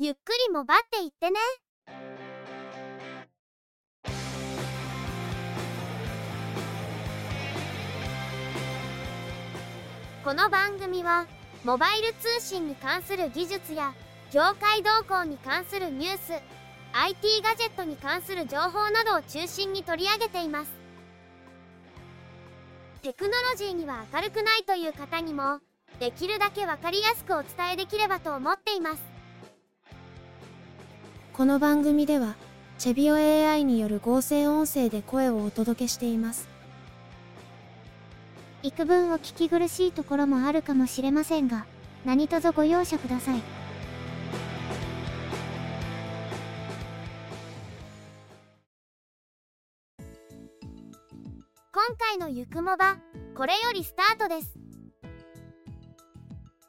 ゆっくりもばっていってね。この番組はモバイル通信に関する技術や業界動向に関するニュース IT ガジェットに関する情報などを中心に取り上げていますテクノロジーには明るくないという方にもできるだけ分かりやすくお伝えできればと思っていますこの番組ではチェビオ AI による合成音声で声をお届けしています。幾分お聞き苦しいところもあるかもしれませんが何卒ご容赦ください。今回のゆくもばこれよりスタートです。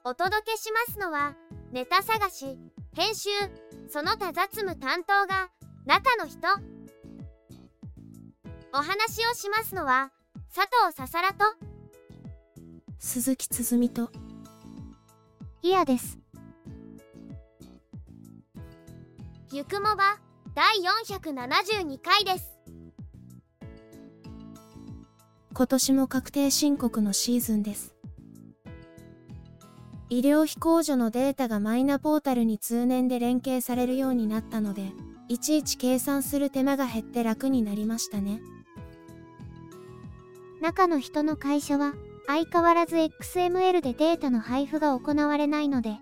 お届けしますのはネタ探し編集その他雑務担当が中の人。お話をしますのは佐藤ささらと。鈴木つづみと。イヤです。ゆくもば第472回です。今年も確定申告のシーズンです医療費控除のデータがマイナポータルに通年で連携されるようになったのでいちいち計算する手間が減って楽になりましたね。中の人の会社は相変わらず XML でデータの配布が行われないので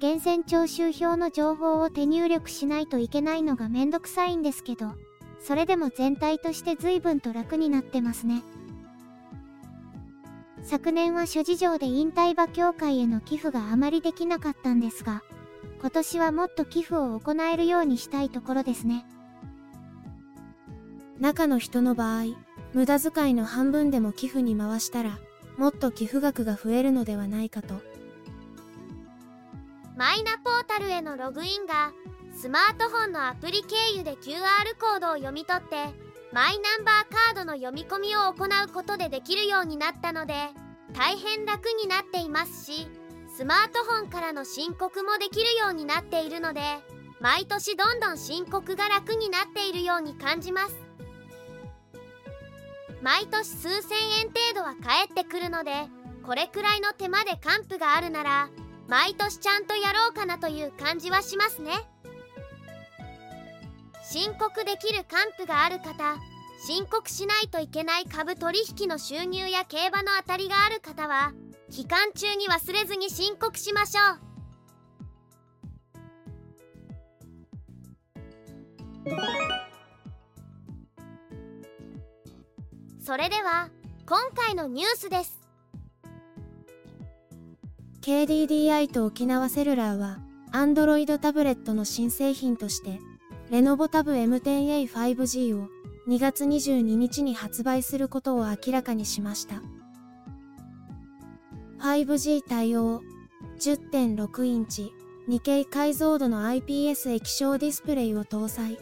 源泉徴収表の情報を手入力しないといけないのがめんどくさいんですけどそれでも全体として随分と楽になってますね。昨年は諸事情で引退馬協会への寄付があまりできなかったんですが今年はもっと寄付を行えるようにしたいところですね。中の人の場合無駄遣いの半分でも寄付に回したらもっと寄付額が増えるのではないかと。マイナポータルへのログインがスマートフォンのアプリ経由で QR コードを読み取ってマイナンバーカードの読み込みを行うことでできるようになったので大変楽になっていますしスマートフォンからの申告もできるようになっているので毎年どんどん申告が楽になっているように感じます。毎年数千円程度は返ってくるのでこれくらいの手間で還付があるなら毎年ちゃんとやろうかなという感じはしますね。申告できる還付がある方申告しないといけない株取引の収入や競馬の当たりがある方は期間中に忘れずに申告しましょう。それでは今回のニュースです。KDDI と沖縄セルラーは Android タブレットの新製品としてレノボタブ M10A5G を2月22日に発売することを明らかにしました 5G 対応10.6インチ 2K 解像度の IPS 液晶ディスプレイを搭載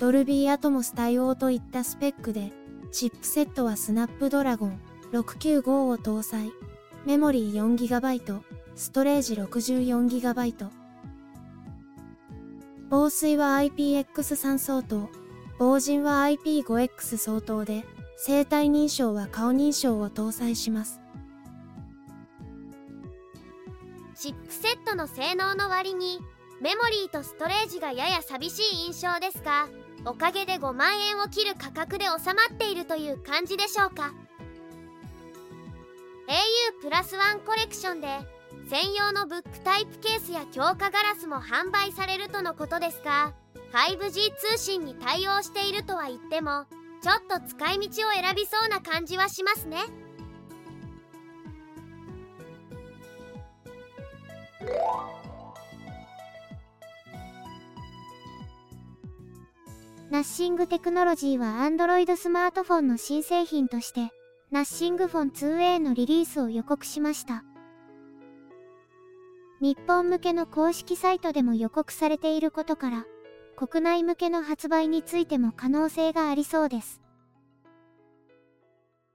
ドルビーアトモス対応といったスペックでチップセットはスナップドラゴン695を搭載。メモリー 4GB、ストレージ 64GB。防水は IPX3 相当、防塵は IP5X 相当で、生体認証は顔認証を搭載します。チップセットの性能の割に、メモリーとストレージがやや寂しい印象ですが、おかげで5万円を切る価格で収まっているという感じでしょうか au プラスワンコレクションで専用のブックタイプケースや強化ガラスも販売されるとのことですが 5G 通信に対応しているとは言ってもちょっと使い道を選びそうな感じはしますねナッシングテクノロジーは Android スマートフォンの新製品として、ナッシングフォン 2A のリリースを予告しました。日本向けの公式サイトでも予告されていることから、国内向けの発売についても可能性がありそうです。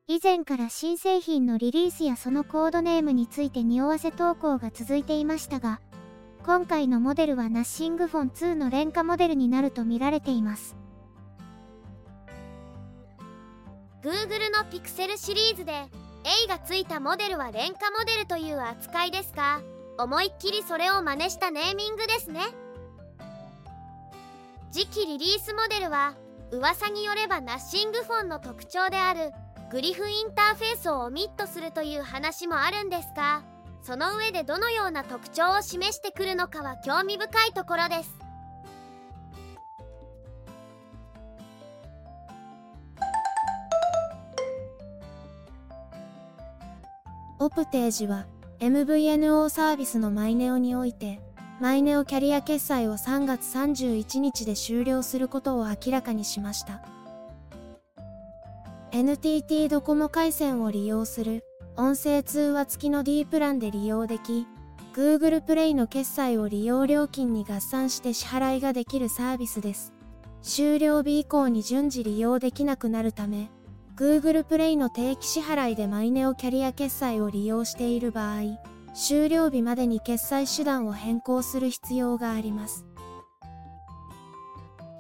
以前から新製品のリリースやそのコードネームについて匂わせ投稿が続いていましたが、今回のモデルはナッシングフォン2の廉価モデルになると見られています。Google のピクセルシリーズで A がついたモデルは廉価モデルという扱いですが思いっきりそれを真似したネーミングですね。次期リリースモデルは噂によればナッシングフォンの特徴であるグリフインターフェースをオミットするという話もあるんですがその上でどのような特徴を示してくるのかは興味深いところです。オプテージは MVNO サービスのマイネオにおいてマイネオキャリア決済を3月31日で終了することを明らかにしました。NTT ドコモ回線を利用する。音声通話付きの D プランで利用でき Google プレイの決済を利用料金に合算して支払いができるサービスです。終了日以降に順次利用できなくなるため Google プレイの定期支払いでマイネオキャリア決済を利用している場合終了日までに決済手段を変更する必要があります。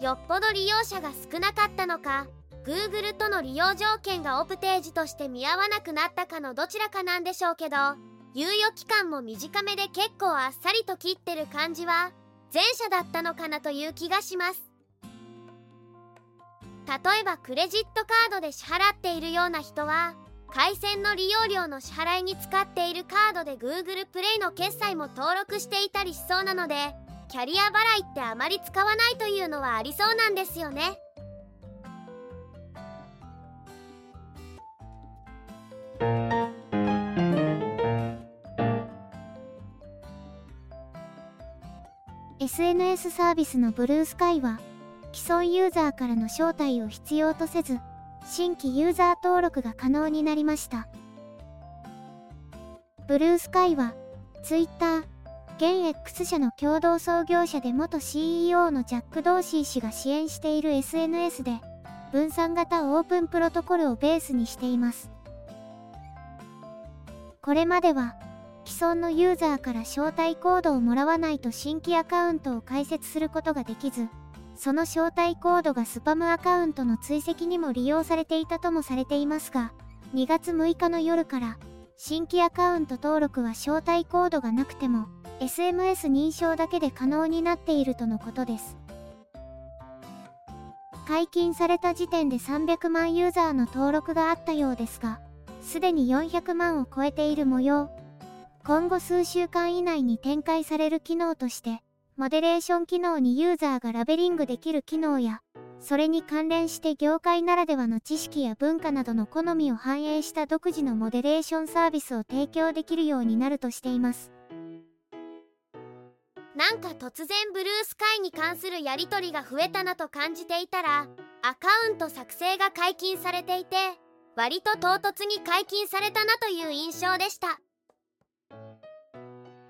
よっぽど利用者が少なかったのか Google との利用条件がオプテージとして見合わなくなったかのどちらかなんでしょうけど猶予期間も短めで結構あっさりと切ってる感じは前者だったのかなという気がします。例えばクレジットカードで支払っているような人は回線の利用料の支払いに使っているカードで Google プレイの決済も登録していたりしそうなのでキャリア払いってあまり使わないというのはありそうなんですよね。SNS サービスのブルースカイは既存ユーザーからの招待を必要とせず新規ユーザー登録が可能になりました。ブルースカイは Twitter 現 X 社の共同創業者で元 CEO のジャック・ドーシー氏が支援している SNS で分散型オープンプロトコルをベースにしています。これまでは既存のユーザーから招待コードをもらわないと新規アカウントを開設することができずその招待コードがスパムアカウントの追跡にも利用されていたともされていますが2月6日の夜から新規アカウント登録は招待コードがなくても SMS 認証だけで可能になっているとのことです。解禁された時点で300万ユーザーの登録があったようですがすでに400万を超えている模様。今後数週間以内に展開される機能としてモデレーション機能にユーザーがラベリングできる機能やそれに関連して業界ならではの知識や文化などの好みを反映した独自のモデレーションサービスを提供できるようになるとしています。なんか突然ブルースカイに関するやり取りが増えたなと感じていたらアカウント作成が解禁されていて割と唐突に解禁されたなという印象でした。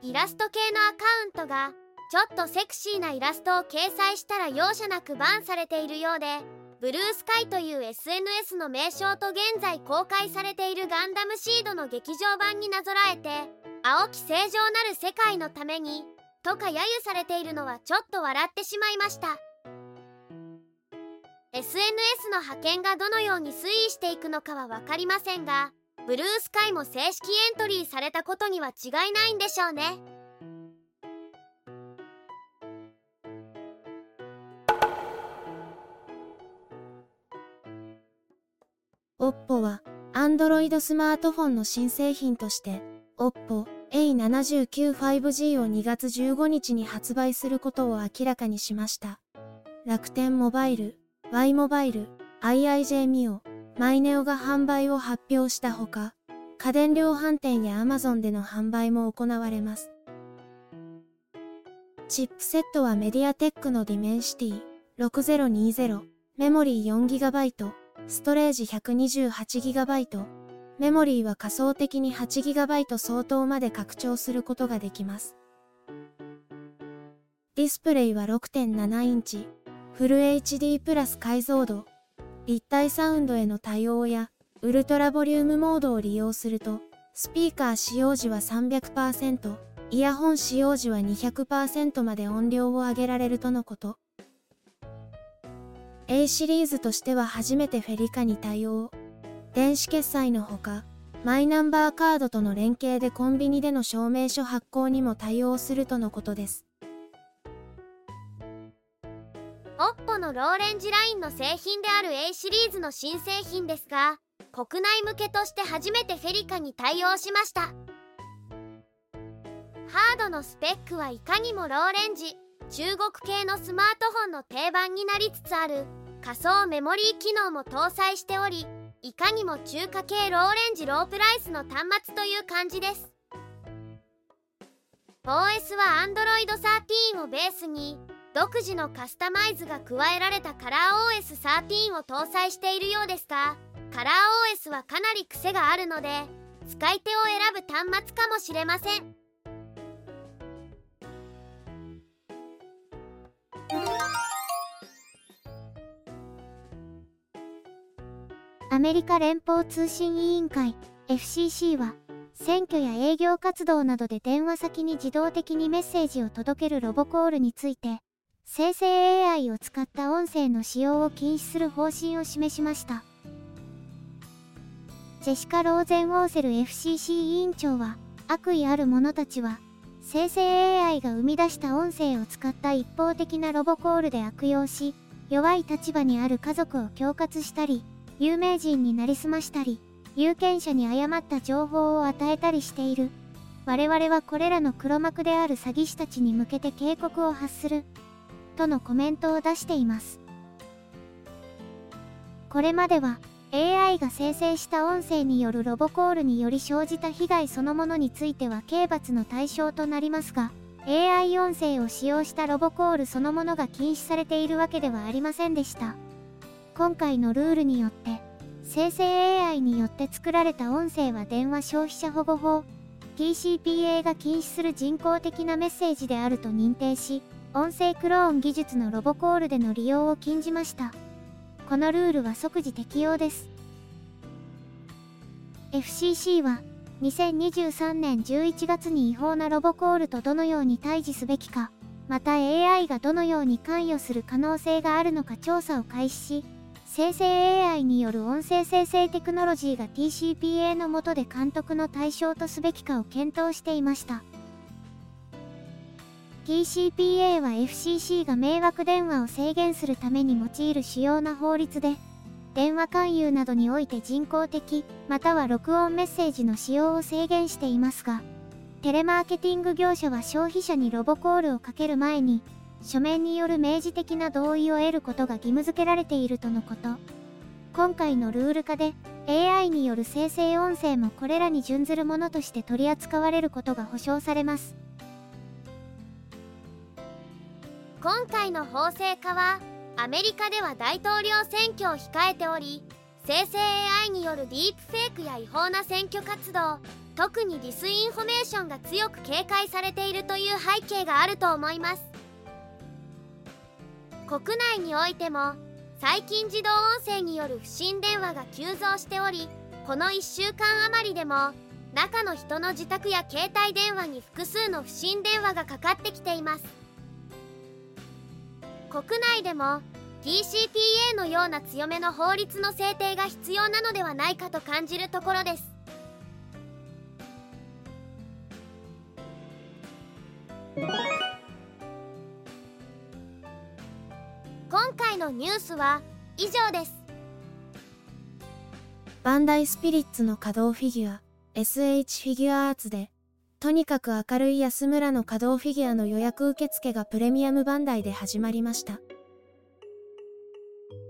イラスト系のアカウントがちょっとセクシーなイラストを掲載したら容赦なくバンされているようでブルースカイという SNS の名称と現在公開されているガンダムシードの劇場版になぞらえて青き正常なる世界のためにとか揶揄されているのはちょっと笑ってしまいました。SNS の派遣がどのように推移していくのかは分かりませんがブルースカイも正式エントリーされたことには違いないんでしょうね。オッポは Android スマートフォンの新製品として OPPO A79-5G を2月15日に発売することを明らかにしました楽天モバイル ワイモバイル、IIJ ミオ、マイネオが販売を発表したほか、家電量販店や Amazon での販売も行われます。チップセットはメディアテックのディメンシティ6020、メモリー 4GB、ストレージ 128GB、メモリーは仮想的に 8GB 相当まで拡張することができます。ディスプレイは6.7インチ、フル HD プラス解像度、立体サウンドへの対応や、ウルトラボリュームモードを利用すると、スピーカー使用時は300%、イヤホン使用時は200%まで音量を上げられるとのこと。A シリーズとしては初めてフェリカに対応。電子決済のほか、マイナンバーカードとの連携でコンビニでの証明書発行にも対応するとのことです。OPPO のローレンジラインの製品である A シリーズの新製品ですが、国内向けとして初めてフェリカに対応しました。ハードのスペックはいかにもローレンジ、中国系のスマートフォンの定番になりつつある仮想メモリー機能も搭載しており、いかにも中華系ローレンジロープライスの端末という感じです。OS は Android 13をベースに独自のカスタマイズが加えられたカラー OS13 を搭載しているようですがカラー OS はかなり癖があるので使い手を選ぶ端末かもしれません。アメリカ連邦通信委員会 FCC は選挙や営業活動などで電話先に自動的にメッセージを届けるロボコールについて生成 AI を使った音声の使用を禁止する方針を示しました。ジェシカ・ローゼン・ウォーセル FCC 委員長は悪意ある者たちは生成 AI が生み出した音声を使った一方的なロボコールで悪用し弱い立場にある家族を恐喝したり有名人になりすましたり、有権者に誤った情報を与えたりしている。我々はこれらの黒幕である詐欺師たちに向けて警告を発する。とのコメントを出しています。これまでは AI が生成した音声によるロボコールにより生じた被害そのものについては刑罰の対象となりますが、AI 音声を使用したロボコールそのものが禁止されているわけではありませんでした。今回のルールによって生成 AI によって作られた音声は電話消費者保護法 TCPA が禁止する人工的なメッセージであると認定し音声クローン技術のロボコールでの利用を禁じました。このルールは即時適用です。FCC は2023年11月に違法なロボコールとどのように対峙すべきかまた AI がどのように関与する可能性があるのか調査を開始し生成 AI による音声生成テクノロジーが TCPA の下で監督の対象とすべきかを検討していました。TCPA は FCC が迷惑電話を制限するために用いる主要な法律で、電話勧誘などにおいて人工的、または録音メッセージの使用を制限していますが、テレマーケティング業者は消費者にロボコールをかける前に、書面による明示的な同意を得ることが義務付けられているとのこと。今回のルール化で AI による生成音声もこれらに準ずるものとして取り扱われることが保証されます。今回の法制化はアメリカでは大統領選挙を控えており生成 AI によるディープフェイクや違法な選挙活動特にディスインフォメーションが強く警戒されているという背景があると思います国内においても最近自動音声による不審電話が急増しておりこの1週間余りでも中の人の自宅や携帯電話に複数の不審電話がかかってきています。国内でも TCPA のような強めの法律の制定が必要なのではないかと感じるところです。のニュースは以上です。バンダイスピリッツの稼働フィギュア SH フィギュアアーツでとにかく明るい安村の稼働フィギュアの予約受付がプレミアムバンダイで始まりました。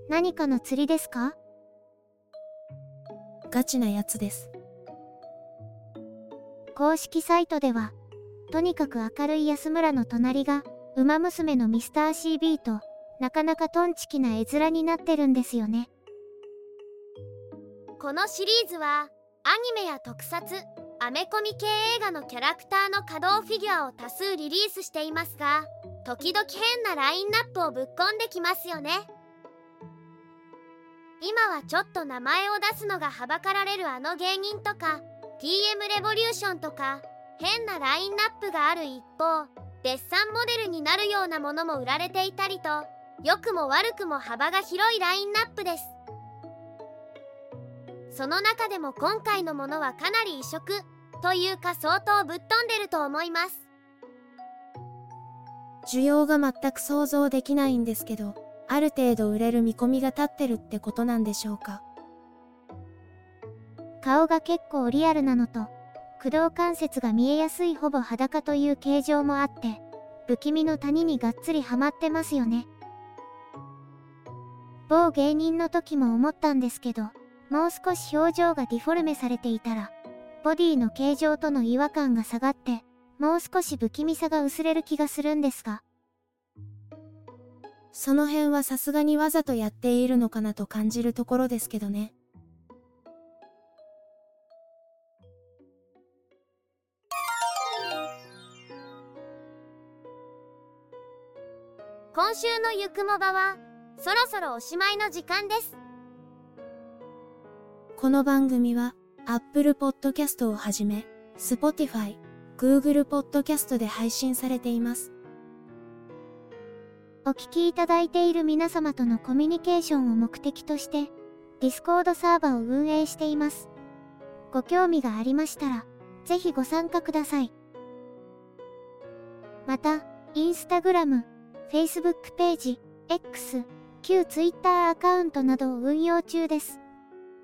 何かの釣りですか？ガチなやつです。公式サイトではとにかく明るい安村の隣がウマ娘のミスター CB となかなかトンチキな絵面になってるんですよね。このシリーズはアニメや特撮アメコミ系映画のキャラクターの稼働フィギュアを多数リリースしていますが時々変なラインナップをぶっ込んできますよね今はちょっと名前を出すのがはばかられるあの芸人とか TM レボリューションとか変なラインナップがある一方デッサンモデルになるようなものも売られていたりと良くも悪くも幅が広いラインナップですその中でも今回のものはかなり異色というか相当ぶっ飛んでると思います需要が全く想像できないんですけど、ある程度売れる見込みが立ってるってことなんでしょうか？顔が結構リアルなのと、駆動関節が見えやすいほぼ裸という形状もあって、不気味の谷にがっつりハマってますよね。某芸人の時も思ったんですけど、もう少し表情がディフォルメされていたら、ボディの形状との違和感が下がって、もう少し不気味さが薄れる気がするんですが。その辺はさすがにわざとやっているのかなと感じるところですけどね。今週のゆくもばはそろそろおしまいの時間ですこの番組は Apple Podcast をはじめ Spotify、Google Podcast で配信されています。お聞きいただいている皆様とのコミュニケーションを目的として Discord サーバーを運営しています。ご興味がありましたら、ぜひご参加ください。また、Instagram、Facebook ページ、X、旧 Twitter アカウントなどを運用中です。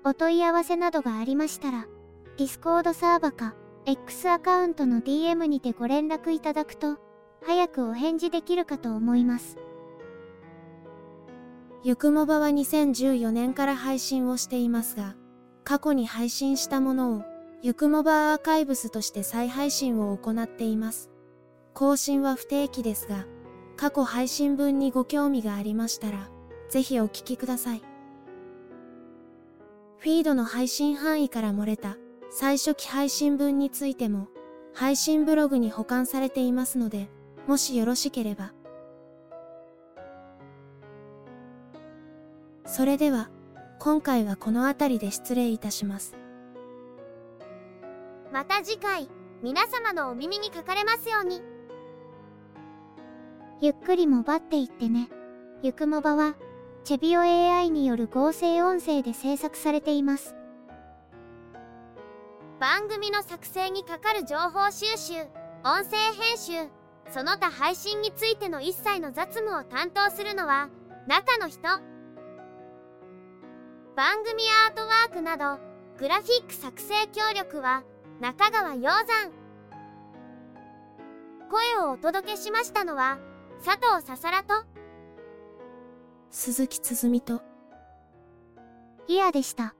お問い合わせなどがありましたら、Discord サーバか X アカウントの DM にてご連絡いただくと、早くお返事できるかと思います。ゆくもばは2014年から配信をしていますが、過去に配信したものを、ゆくもばアーカイブスとして再配信を行っています。更新は不定期ですが、過去配信分にご興味がありましたら、ぜひお聞きください。フィードの配信範囲から漏れた最初期配信分についても、配信ブログに保管されていますので、もしよろしければ。それでは、今回はこの辺りで失礼いたします。また次回、皆様のお耳にかかれますように。ゆっくりもばっていってね。ゆくもばは、チェビオ AI による合成音声で制作されています。番組の作成にかかる情報収集、音声編集、その他配信についての一切の雑務を担当するのは、中の人。番組アートワークなど、グラフィック作成協力は、中川洋山。声をお届けしましたのは、佐藤ささらと鈴木つづみとイヤでした。